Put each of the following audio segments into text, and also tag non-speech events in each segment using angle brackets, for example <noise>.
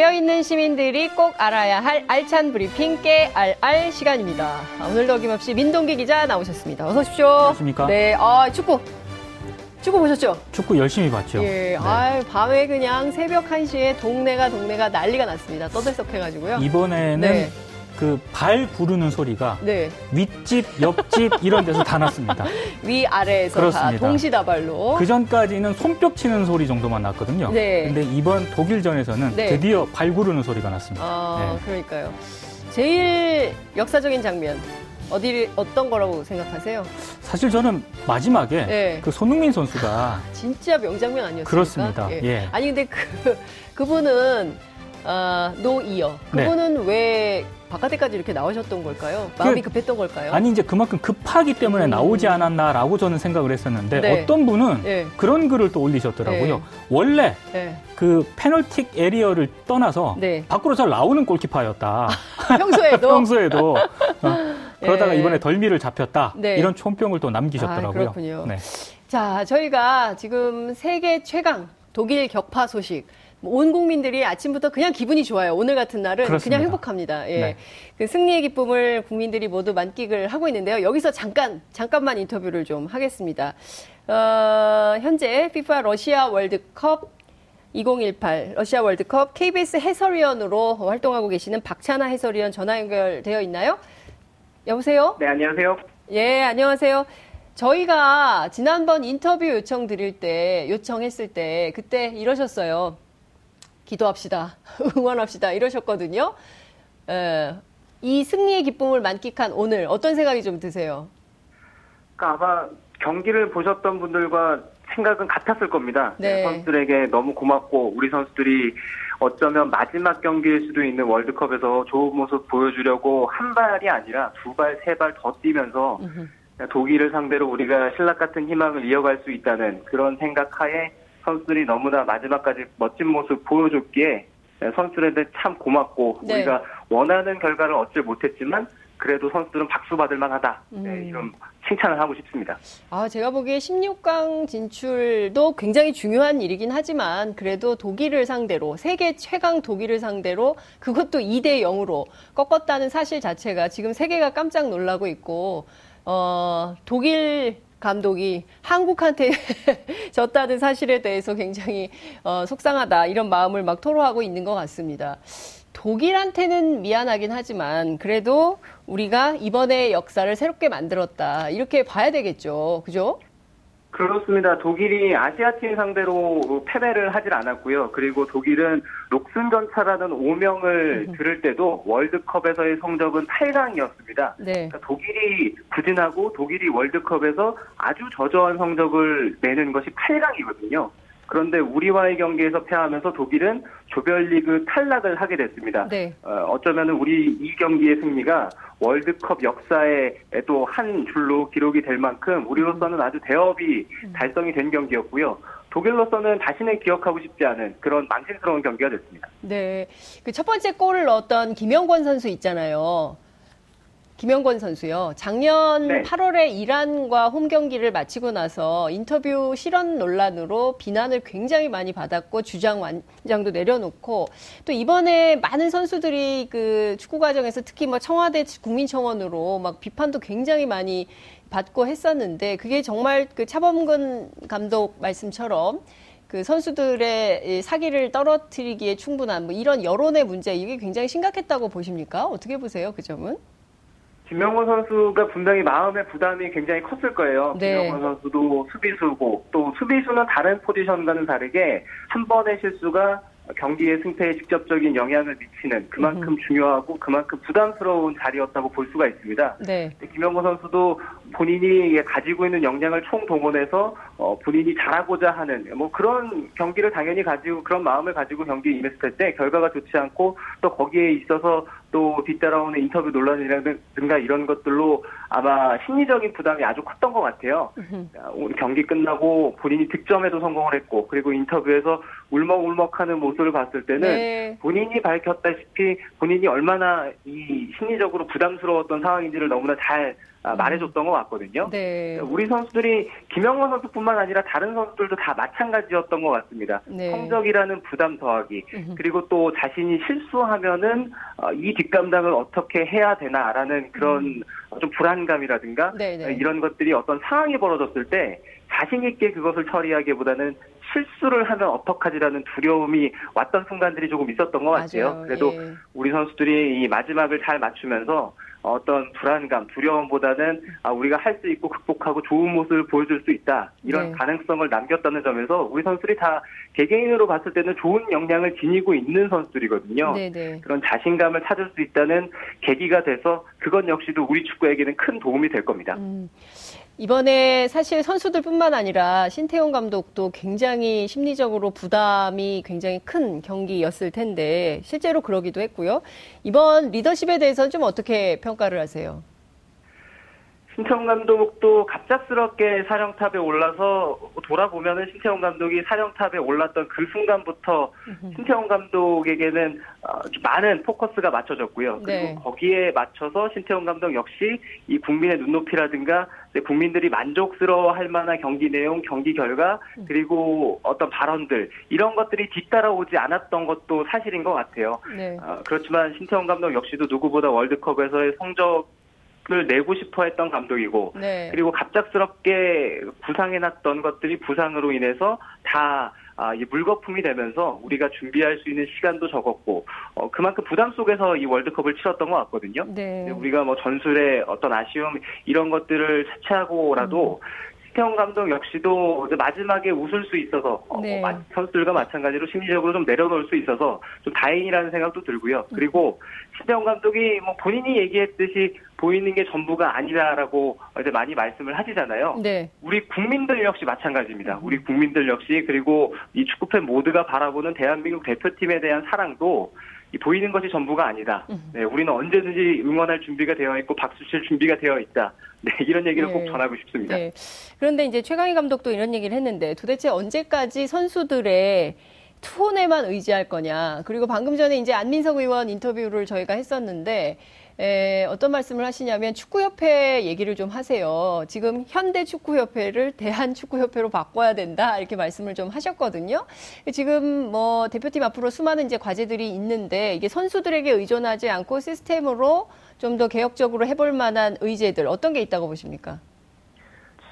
깨어있는 시민들이 꼭 알아야 할 알찬 브리핑 깨알알 시간입니다. 오늘도 어김없이 민동기 기자 나오셨습니다. 어서 오십시오. 안녕하십니까? 네, 아, 축구. 축구 보셨죠? 축구 열심히 봤죠. 예, 네. 아 밤에 그냥 새벽 1시에 동네가 동네가 난리가 났습니다. 떠들썩해가지고요. 이번에는 네. 그 발 부르는 소리가 네, 윗집, 옆집 이런 데서 다 났습니다. <laughs> 위 아래에서 다 그렇습니다. 동시다발로. 그 전까지는 손뼉 치는 소리 정도만 났거든요. 네. 근데 이번 독일전에서는 네. 드디어 발 구르는 소리가 났습니다. 아, 네. 그러니까요. 제일 역사적인 장면 어디 어떤 거라고 생각하세요? 사실 저는 마지막에 네. 그 손흥민 선수가 진짜 명장면 아니었습니까? 그렇습니다. 예. 아니 근데 그 그분은 아, 노이어. 네. 그분은 왜 바깥에까지 이렇게 나오셨던 걸까요? 마음이 급했던 걸까요? 아니 이제 그만큼 급하기 때문에 음. 나오지 않았나라고 저는 생각을 했었는데 네. 어떤 분은 예. 그런 글을 또 올리셨더라고요. 네. 원래 예. 그 페널틱 에리어를 떠나서 네. 밖으로 잘 나오는 골키퍼였다. <laughs> 평소에도 <laughs> 평소에도 어, <laughs> 그러다가 예. 이번에 덜미를 잡혔다 네. 이런 총평을 또 아, 남기셨더라고요. 그렇군요. 네. 자, 저희가 지금 세계 최강 독일 격파 소식. 뭐온 국민들이 아침부터 그냥 기분이 좋아요. 오늘 같은 날은 그렇습니다. 그냥 행복합니다. 예. 네. 그 승리의 기쁨을 국민들이 모두 만끽을 하고 있는데요. 여기서 잠깐, 잠깐만 인터뷰를 좀 하겠습니다. 어, 현재 FIFA 러시아 월드컵 2018 러시아 월드컵 KBS 해설위원으로 활동하고 계시는 박찬하 해설위원 전화 연결되어 있나요? 여보세요? 네, 안녕하세요. 예, 안녕하세요. 저희가 지난번 인터뷰 요청 드릴 때, 요청했을 때, 그때 이러셨어요. 기도합시다. <laughs> 응원합시다. 이러셨거든요. 에, 이 승리의 기쁨을 만끽한 오늘 어떤 생각이 좀 드세요? 그러니까 아마 경기를 보셨던 분들과 생각은 같았을 겁니다. 네. 선수들에게 너무 고맙고 우리 선수들이 어쩌면 마지막 경기일 수도 있는 월드컵에서 좋은 모습 보여주려고 한 발이 아니라 두 발, 세 발 더 뛰면서 독일을 상대로 우리가 신락 같은 희망을 이어갈 수 있다는 그런 생각하에 선수들이 너무나 마지막까지 멋진 모습 보여줬기에 선수들한테 참 고맙고 네. 우리가 원하는 결과를 얻지 못했지만 그래도 선수들은 박수 받을 만하다. 네, 음. 이런 칭찬을 하고 싶습니다. 아, 제가 보기에 16강 진출도 굉장히 중요한 일이긴 하지만 그래도 독일을 상대로 세계 최강 독일을 상대로 그것도 2대 0으로 꺾었다는 사실 자체가 지금 세계가 깜짝 놀라고 있고 어, 독일 감독이 한국한테 <laughs> 졌다는 사실에 대해서 굉장히 어, 속상하다 이런 마음을 막 토로하고 있는 것 같습니다. 독일한테는 미안하긴 하지만 그래도 우리가 이번에 역사를 새롭게 만들었다 이렇게 봐야 되겠죠, 그죠? 그렇습니다. 독일이 아시아팀 상대로 패배를 하질 않았고요. 그리고 독일은 녹슨 전차라는 오명을 들을 때도 월드컵에서의 성적은 8강이었습니다. 네. 그러니까 독일이 부진하고 독일이 월드컵에서 아주 저조한 성적을 내는 것이 8강이거든요. 그런데 우리와의 경기에서 패하면서 독일은 조별리그 탈락을 하게 됐습니다. 네. 어, 어쩌면 우리 이 경기의 승리가 월드컵 역사의 또한 줄로 기록이 될 만큼 우리로서는 아주 대업이 달성이 된 경기였고요. 독일로서는 다시는 기억하고 싶지 않은 그런 망신스러운 경기가 됐습니다. 네. 그 첫 번째 골을 넣었던 김영권 선수 있잖아요. 김영권 선수요. 작년 네. 8월에 이란과 홈 경기를 마치고 나서 인터뷰 실언 논란으로 비난을 굉장히 많이 받았고 주장 완장도 내려놓고 또 이번에 많은 선수들이 그 축구 과정에서 특히 뭐 청와대 국민청원으로 막 비판도 굉장히 많이 받고 했었는데 그게 정말 그 차범근 감독 말씀처럼 그 선수들의 이 사기를 떨어뜨리기에 충분한 뭐 이런 여론의 문제 이게 굉장히 심각했다고 보십니까? 어떻게 보세요 그 점은? 김명훈 선수가 분명히 마음의 부담이 굉장히 컸을 거예요. 네. 김명훈 선수도 수비수고 또 수비수는 다른 포지션과는 다르게 한 번의 실수가 경기의 승패에 직접적인 영향을 미치는 그만큼 중요하고 그만큼 부담스러운 자리였다고 볼 수가 있습니다. 네. 김영호 선수도 본인이 가지고 있는 역량을 총동원해서 어, 본인이 잘하고자 하는 뭐 그런 경기를 당연히 가지고 그런 마음을 가지고 경기에 임했을 때 결과가 좋지 않고 또 거기에 있어서 또 뒤따라오는 인터뷰 논란이라든가 이런 것들로 아마 심리적인 부담이 아주 컸던 것 같아요. 오늘 경기 끝나고 본인이 득점에도 성공을 했고 그리고 인터뷰에서 울먹울먹하는 모습을 봤을 때는 네. 본인이 밝혔다시피 본인이 얼마나 이 심리적으로 부담스러웠던 상황인지를 너무나 잘 아, 말해줬던 것 같거든요. 네. 우리 선수들이 김영원 선수뿐만 아니라 다른 선수들도 다 마찬가지였던 것 같습니다. 네. 성적이라는 부담 더하기. 그리고 또 자신이 실수하면은 어, 이 뒷감당을 어떻게 해야 되나라는 그런 어, 좀 불안감이라든가 음. 네, 네. 이런 것들이 어떤 상황이 벌어졌을 때 자신 있게 그것을 처리하기보다는 실수를 하면 어떡하지라는 두려움이 왔던 순간들이 조금 있었던 것 같아요. 맞아요. 그래도 예. 우리 선수들이 이 마지막을 잘 맞추면서 어떤 불안감, 두려움보다는 아, 우리가 할 수 있고 극복하고 좋은 모습을 보여줄 수 있다. 이런 네. 가능성을 남겼다는 점에서 우리 선수들이 다 개개인으로 봤을 때는 좋은 역량을 지니고 있는 선수들이거든요. 네, 네. 그런 자신감을 찾을 수 있다는 계기가 돼서 그것 역시도 우리 축구에게는 큰 도움이 될 겁니다. 음, 이번에 사실 선수들뿐만 아니라 신태용 감독도 굉장히 심리적으로 부담이 굉장히 큰 경기였을 텐데 실제로 그러기도 했고요. 이번 리더십에 대해서는 좀 어떻게 평가를 하세요? 신태용 감독도 갑작스럽게 사령탑에 올라서 돌아보면은 신태용 감독이 사령탑에 올랐던 그 순간부터 신태용 감독에게는 어, 좀 많은 포커스가 맞춰졌고요. 그리고 네. 거기에 맞춰서 신태용 감독 역시 이 국민의 눈높이라든가 국민들이 만족스러워할 만한 경기 내용, 경기 결과 그리고 어떤 발언들 이런 것들이 뒤따라오지 않았던 것도 사실인 것 같아요. 네. 어, 그렇지만 신태용 감독 역시도 누구보다 월드컵에서의 성적 을 내고 싶어 했던 감독이고 네. 그리고 갑작스럽게 부상해 놨던 것들이 부상으로 인해서 다 아, 이 물거품이 되면서 우리가 준비할 수 있는 시간도 적었고 어, 그만큼 부담 속에서 이 월드컵을 치렀던 것 같거든요. 네. 우리가 뭐 전술의 어떤 아쉬움 이런 것들을 차치하고라도 스테온 감독 역시도 마지막에 웃을 수 있어서 어, 네. 마- 선수들과 마찬가지로 심리적으로 좀 내려놓을 수 있어서 좀 다행이라는 생각도 들고요. 그리고 스테온 감독이 뭐 본인이 얘기했듯이 보이는 게 전부가 아니다라고 이제 많이 말씀을 하시잖아요. 네. 우리 국민들 역시 마찬가지입니다. 우리 국민들 역시 그리고 이 축구팬 모두가 바라보는 대한민국 대표팀에 대한 사랑도 이 보이는 것이 전부가 아니다. 네, 우리는 언제든지 응원할 준비가 되어 있고 박수 칠 준비가 되어 있다. 네, 이런 얘기를 네. 꼭 전하고 싶습니다. 네. 그런데 이제 최강희 감독도 이런 얘기를 했는데 도대체 언제까지 선수들의 투혼에만 의지할 거냐. 그리고 방금 전에 이제 안민석 의원 인터뷰를 저희가 했었는데 에, 어떤 말씀을 하시냐면 축구협회 얘기를 좀 하세요. 지금 현대축구협회를 대한축구협회로 바꿔야 된다 이렇게 말씀을 좀 하셨거든요. 지금 뭐 대표팀 앞으로 수많은 이제 과제들이 있는데 이게 선수들에게 의존하지 않고 시스템으로 좀 더 개혁적으로 해볼 만한 의제들 어떤 게 있다고 보십니까?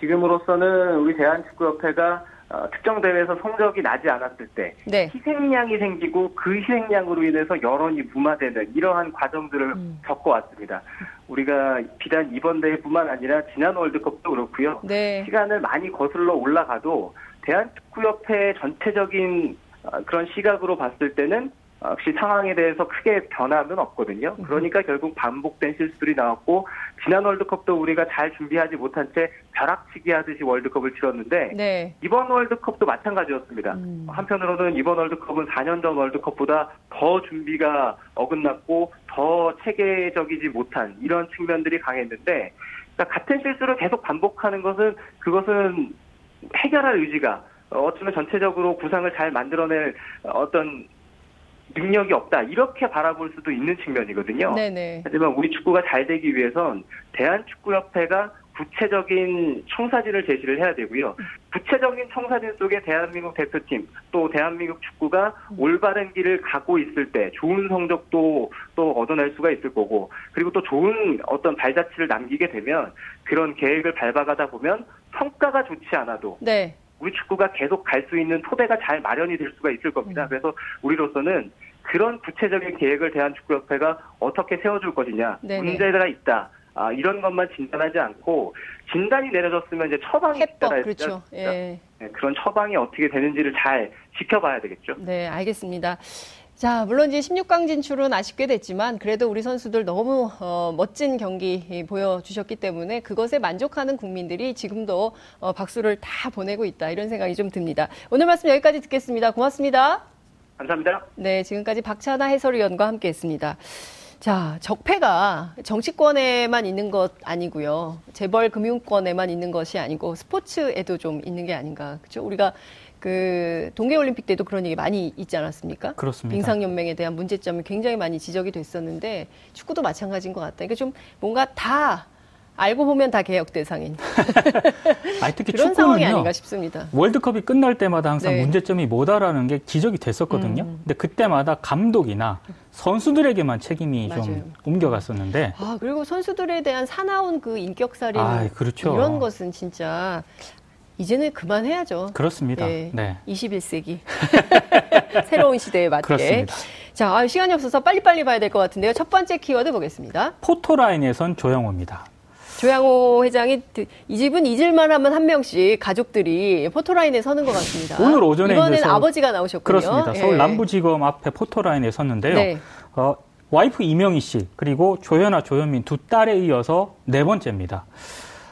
지금으로서는 우리 대한축구협회가 어, 특정 대회에서 성적이 나지 않았을 때 네. 희생양이 생기고 그 희생양으로 인해서 여론이 무마되는 이러한 과정들을 음. 겪어왔습니다. 우리가 비단 이번 대회뿐만 아니라 지난 월드컵도 그렇고요. 네. 시간을 많이 거슬러 올라가도 대한축구협회 전체적인 어, 그런 시각으로 봤을 때는 어, 역시 상황에 대해서 크게 변화는 없거든요. 그러니까 결국 반복된 실수들이 나왔고 지난 월드컵도 우리가 잘 준비하지 못한 채 벼락치기 하듯이 월드컵을 치렀는데 네. 이번 월드컵도 마찬가지였습니다. 음. 한편으로는 이번 월드컵은 4년 전 월드컵보다 더 준비가 어긋났고 더 체계적이지 못한 이런 측면들이 강했는데 그러니까 같은 실수를 계속 반복하는 것은 그것은 해결할 의지가 어, 어쩌면 전체적으로 구상을 잘 만들어낼 어떤 능력이 없다 이렇게 바라볼 수도 있는 측면이거든요. 네네. 하지만 우리 축구가 잘 되기 위해선 대한축구협회가 구체적인 청사진을 제시를 해야 되고요. 구체적인 청사진 속에 대한민국 대표팀 또 대한민국 축구가 올바른 길을 가고 있을 때 좋은 성적도 또 얻어낼 수가 있을 거고 그리고 또 좋은 어떤 발자취를 남기게 되면 그런 계획을 밟아가다 보면 성과가 좋지 않아도 네. 우리 축구가 계속 갈 수 있는 토대가 잘 마련이 될 수가 있을 겁니다. 음. 그래서 우리로서는 그런 구체적인 계획을 대한축구협회가 어떻게 세워줄 것이냐 네네. 문제가 있다. 아, 이런 것만 진단하지 않고 진단이 내려졌으면 이제 처방이 해법 있잖아요. 그렇죠. 예. 네, 그런 처방이 어떻게 되는지를 잘 지켜봐야 되겠죠. 네, 알겠습니다. 자, 물론 이제 16강 진출은 아쉽게 됐지만 그래도 우리 선수들 너무 어, 멋진 경기 보여주셨기 때문에 그것에 만족하는 국민들이 지금도 어, 박수를 다 보내고 있다 이런 생각이 좀 듭니다. 오늘 말씀 여기까지 듣겠습니다. 고맙습니다. 감사합니다. 네, 지금까지 박찬아 해설위원과 함께했습니다. 자, 적폐가 정치권에만 있는 것 아니고요. 재벌 금융권에만 있는 것이 아니고 스포츠에도 좀 있는 게 아닌가. 그죠? 우리가 그 동계올림픽 때도 그런 얘기 많이 있지 않았습니까? 그렇습니다. 빙상연맹에 대한 문제점이 굉장히 많이 지적이 됐었는데 축구도 마찬가지인 것 같다. 그러니까 좀 뭔가 다 알고 보면 다 개혁 대상인 <laughs> 아니, 특히 그런 상황이 축구는요. 아닌가 싶습니다. 월드컵이 끝날 때마다 항상 네. 문제점이 뭐다라는 게 지적이 됐었거든요. 음. 근데 그때마다 감독이나 선수들에게만 책임이 맞아요. 좀 옮겨갔었는데 아 그리고 선수들에 대한 사나운 그 인격살인 아, 그렇죠. 이런 것은 진짜 이제는 그만해야죠. 그렇습니다. 예. 네. 21세기 <laughs> 새로운 시대에 맞게. 그렇습니다. 자 아, 시간이 없어서 빨리빨리 봐야 될 것 같은데요. 첫 번째 키워드 보겠습니다. 포토라인에선 조영호입니다. 조양호 회장이 드- 이 집은 잊을만 하면 한 명씩 가족들이 포토라인에 서는 것 같습니다. 오늘 오전에 이번엔 아버지가 나오셨군요. 그렇습니다. 서울 예. 남부지검 앞에 포토라인에 섰는데요. 네. 어, 와이프 이명희 씨 그리고 조현아, 조현민 두 딸에 이어서 네 번째입니다.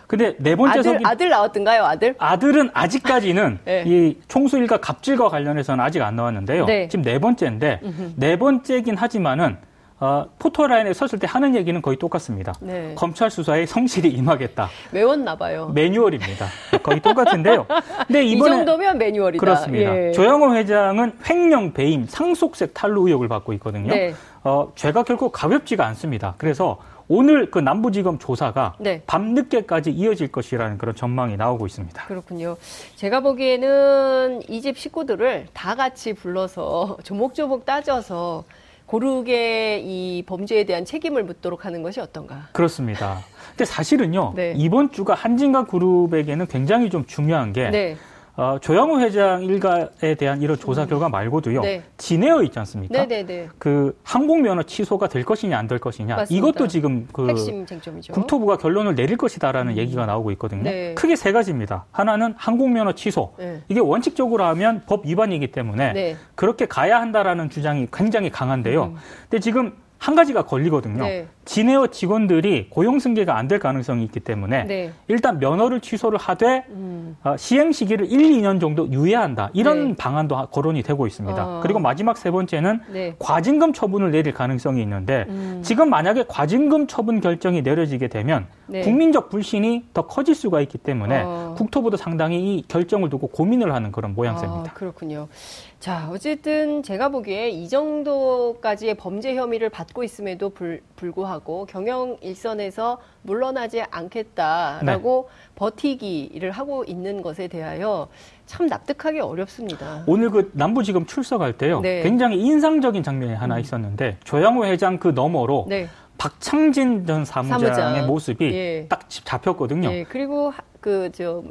근데 네 번째 아들 석이 아들 나왔던가요? 아들? 아들은 아직까지는 네. 이 총수 일가 갑질과 관련해서는 아직 안 나왔는데요. 네. 지금 네 번째인데 네 번째긴 하지만은 어, 포토라인에 섰을 때 하는 얘기는 거의 똑같습니다. 네. 검찰 수사에 성실히 임하겠다. 외웠나 봐요. 매뉴얼입니다. 거의 똑같은데요. 근데 이 이번에 정도면 매뉴얼이다. 그렇습니다. 예. 조영호 회장은 횡령 배임, 상속세 탈루 의혹을 받고 있거든요. 네. 어, 죄가 결코 가볍지가 않습니다. 그래서 오늘 그 남부지검 조사가 네. 밤늦게까지 이어질 것이라는 그런 전망이 나오고 있습니다. 그렇군요. 제가 보기에는 이 집 식구들을 다 같이 불러서 <laughs> 조목조목 따져서 고르게 이 범죄에 대한 책임을 묻도록 하는 것이 어떤가. 그렇습니다. 근데 사실은요, 네. 이번 주가 한진가 그룹에게는 굉장히 좀 중요한 게, 네. 어, 조영호 회장 일가에 대한 이런 조사 결과 말고도요, 네. 진에어 있지 않습니까? 네네네. 그 항공 면허 취소가 될 것이냐 안 될 것이냐, 맞습니다. 이것도 지금 그 핵심 쟁점이죠. 국토부가 결론을 내릴 것이다라는 얘기가 나오고 있거든요. 네. 크게 세 가지입니다. 하나는 항공 면허 취소. 네. 이게 원칙적으로 하면 법 위반이기 때문에 네. 그렇게 가야 한다라는 주장이 굉장히 강한데요. 근데 지금 한 가지가 걸리거든요. 음. 네. 진에어 직원들이 고용 승계가 안 될 가능성이 있기 때문에 네. 일단 면허를 취소를 하되 음. 어, 시행 시기를 1, 2년 정도 유예한다. 이런 네. 방안도 하- 거론이 되고 있습니다. 어. 그리고 마지막 세 번째는 네. 과징금 처분을 내릴 가능성이 있는데 음. 지금 만약에 과징금 처분 결정이 내려지게 되면 네. 국민적 불신이 더 커질 수가 있기 때문에 어. 국토부도 상당히 이 결정을 두고 고민을 하는 그런 모양새입니다. 아, 그렇군요. 자, 어쨌든 제가 보기에 이 정도까지의 범죄 혐의를 받고 있음에도 불, 불구하고 경영 일선에서 물러나지 않겠다라고 네. 버티기를 하고 있는 것에 대하여 참 납득하기 어렵습니다. 오늘 그 남부지검 출석할 때요. 네. 굉장히 인상적인 장면이 하나 있었는데 조양호 회장 그 너머로 네. 박창진 전 사무장의 사무장. 모습이 예. 딱 잡혔거든요. 예, 그리고 그 저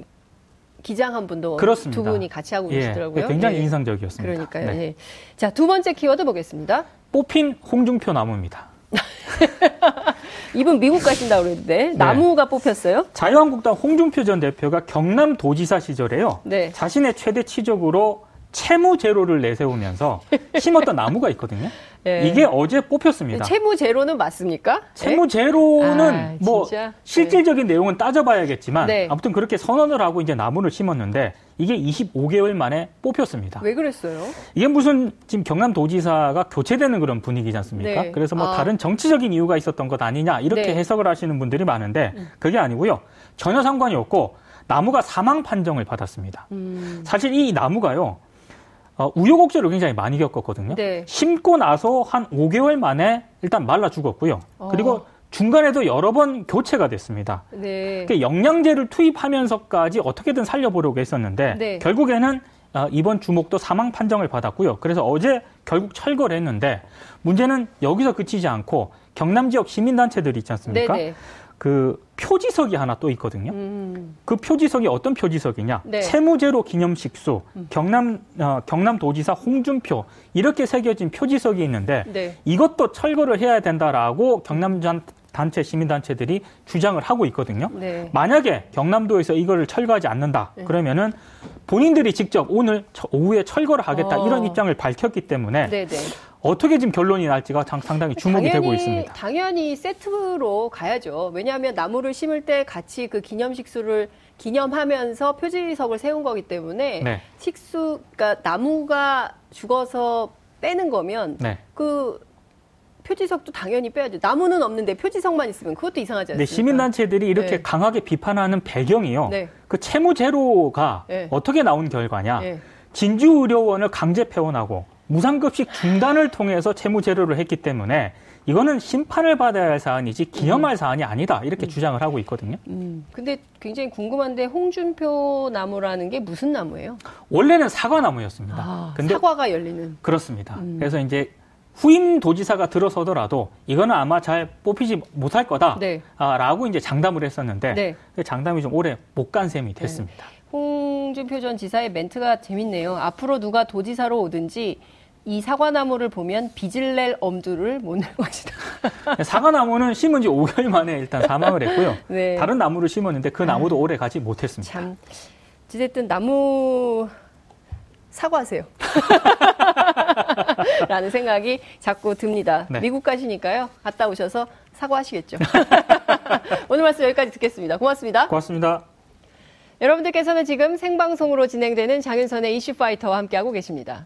기장 한 분도 그렇습니다. 두 분이 같이 하고 예, 계시더라고요. 굉장히 예. 인상적이었습니다. 그러니까요. 네. 예. 자, 두 번째 키워드 보겠습니다. 뽑힌 홍준표 나무입니다. <laughs> 이분 미국 가신다고 그랬는데 네. 나무가 뽑혔어요? 자유한국당 홍준표 전 대표가 경남 도지사 시절에요. 네. 자신의 최대 치적으로 채무 제로를 내세우면서 심었던 나무가 있거든요. 예. 이게 어제 뽑혔습니다. 채무 제로는 맞습니까? 채무 제로는 아, 뭐 진짜? 실질적인 내용은 따져봐야겠지만 네. 아무튼 그렇게 선언을 하고 이제 나무를 심었는데 이게 25개월 만에 뽑혔습니다. 왜 그랬어요? 이게 무슨 지금 경남도지사가 교체되는 그런 분위기지 않습니까? 네. 그래서 뭐 아. 다른 정치적인 이유가 있었던 것 아니냐 이렇게 네. 음. 해석을 하시는 분들이 많은데 그게 아니고요. 전혀 상관이 없고 나무가 사망 판정을 받았습니다. 음, 사실 이 나무가요. 어, 우여곡절을 굉장히 많이 겪었거든요. 네. 심고 나서 한 5개월 만에 일단 말라 죽었고요. 어. 그리고 중간에도 여러 번 교체가 됐습니다. 네. 그 영양제를 투입하면서까지 어떻게든 살려보려고 했었는데 네. 결국에는 어, 이번 주목도 사망 판정을 받았고요. 그래서 어제 결국 철거를 했는데 문제는 여기서 그치지 않고 경남 지역 시민단체들 있지 않습니까? 네네. 그 표지석이 하나 또 있거든요. 음, 그 표지석이 어떤 표지석이냐? 네. 채무제로 기념식수, 경남 어, 경남도지사 홍준표 이렇게 새겨진 표지석이 있는데 네. 이것도 철거를 해야 된다라고 경남 단- 단체 시민단체들이 주장을 하고 있거든요. 네. 만약에 경남도에서 이거를 철거하지 않는다 그러면은 본인들이 직접 오늘 처- 오후에 철거를 하겠다 어. 이런 입장을 밝혔기 때문에 네네. 어떻게 지금 결론이 날지가 상- 상당히 주목이 되고 있습니다. 당연히 세트로 가야죠. 왜냐하면 나무를 심을 때 같이 그 기념식수를 기념하면서 표지석을 세운 거기 때문에 네. 식수, 그러니까 나무가 죽어서 빼는 거면 네. 그 표지석도 당연히 빼야죠. 나무는 없는데 표지석만 있으면 그것도 이상하지 않습니까? 네, 시민단체들이 이렇게 네. 강하게 비판하는 배경이요. 네. 그 채무 제로가 네. 어떻게 나온 결과냐. 네. 진주의료원을 강제 폐원하고 무상급식 중단을 통해서 채무 제로를 했기 때문에 이거는 심판을 받아야 할 사안이지 기염할 사안이 아니다. 이렇게 주장을 하고 있거든요. 음. 근데 굉장히 궁금한데 홍준표 나무라는 게 무슨 나무예요? 원래는 사과 나무였습니다. 아, 근데 사과가 열리는. 그렇습니다. 음. 그래서 이제 후임 도지사가 들어서더라도 이거는 아마 잘 뽑히지 못할 거다라고 네. 이제 장담을 했었는데 네. 그 장담이 좀 오래 못 간 셈이 됐습니다. 홍준표 전 지사의 멘트가 재밌네요. 앞으로 누가 도지사로 오든지 이 사과나무를 보면 빚을 낼 엄두를 못 낼 것이다. 사과나무는 심은 지 5개월 만에 일단 사망을 했고요. <laughs> 네. 다른 나무를 심었는데 그 나무도 오래 가지 못했습니다. 참. 어쨌든 나무 사과하세요. <laughs> 라는 생각이 자꾸 듭니다. 네. 미국 가시니까요. 갔다 오셔서 사과하시겠죠. <laughs> 오늘 말씀 여기까지 듣겠습니다. 고맙습니다. 고맙습니다. 여러분들께서는 지금 생방송으로 진행되는 장윤선의 이슈파이터와 함께하고 계십니다.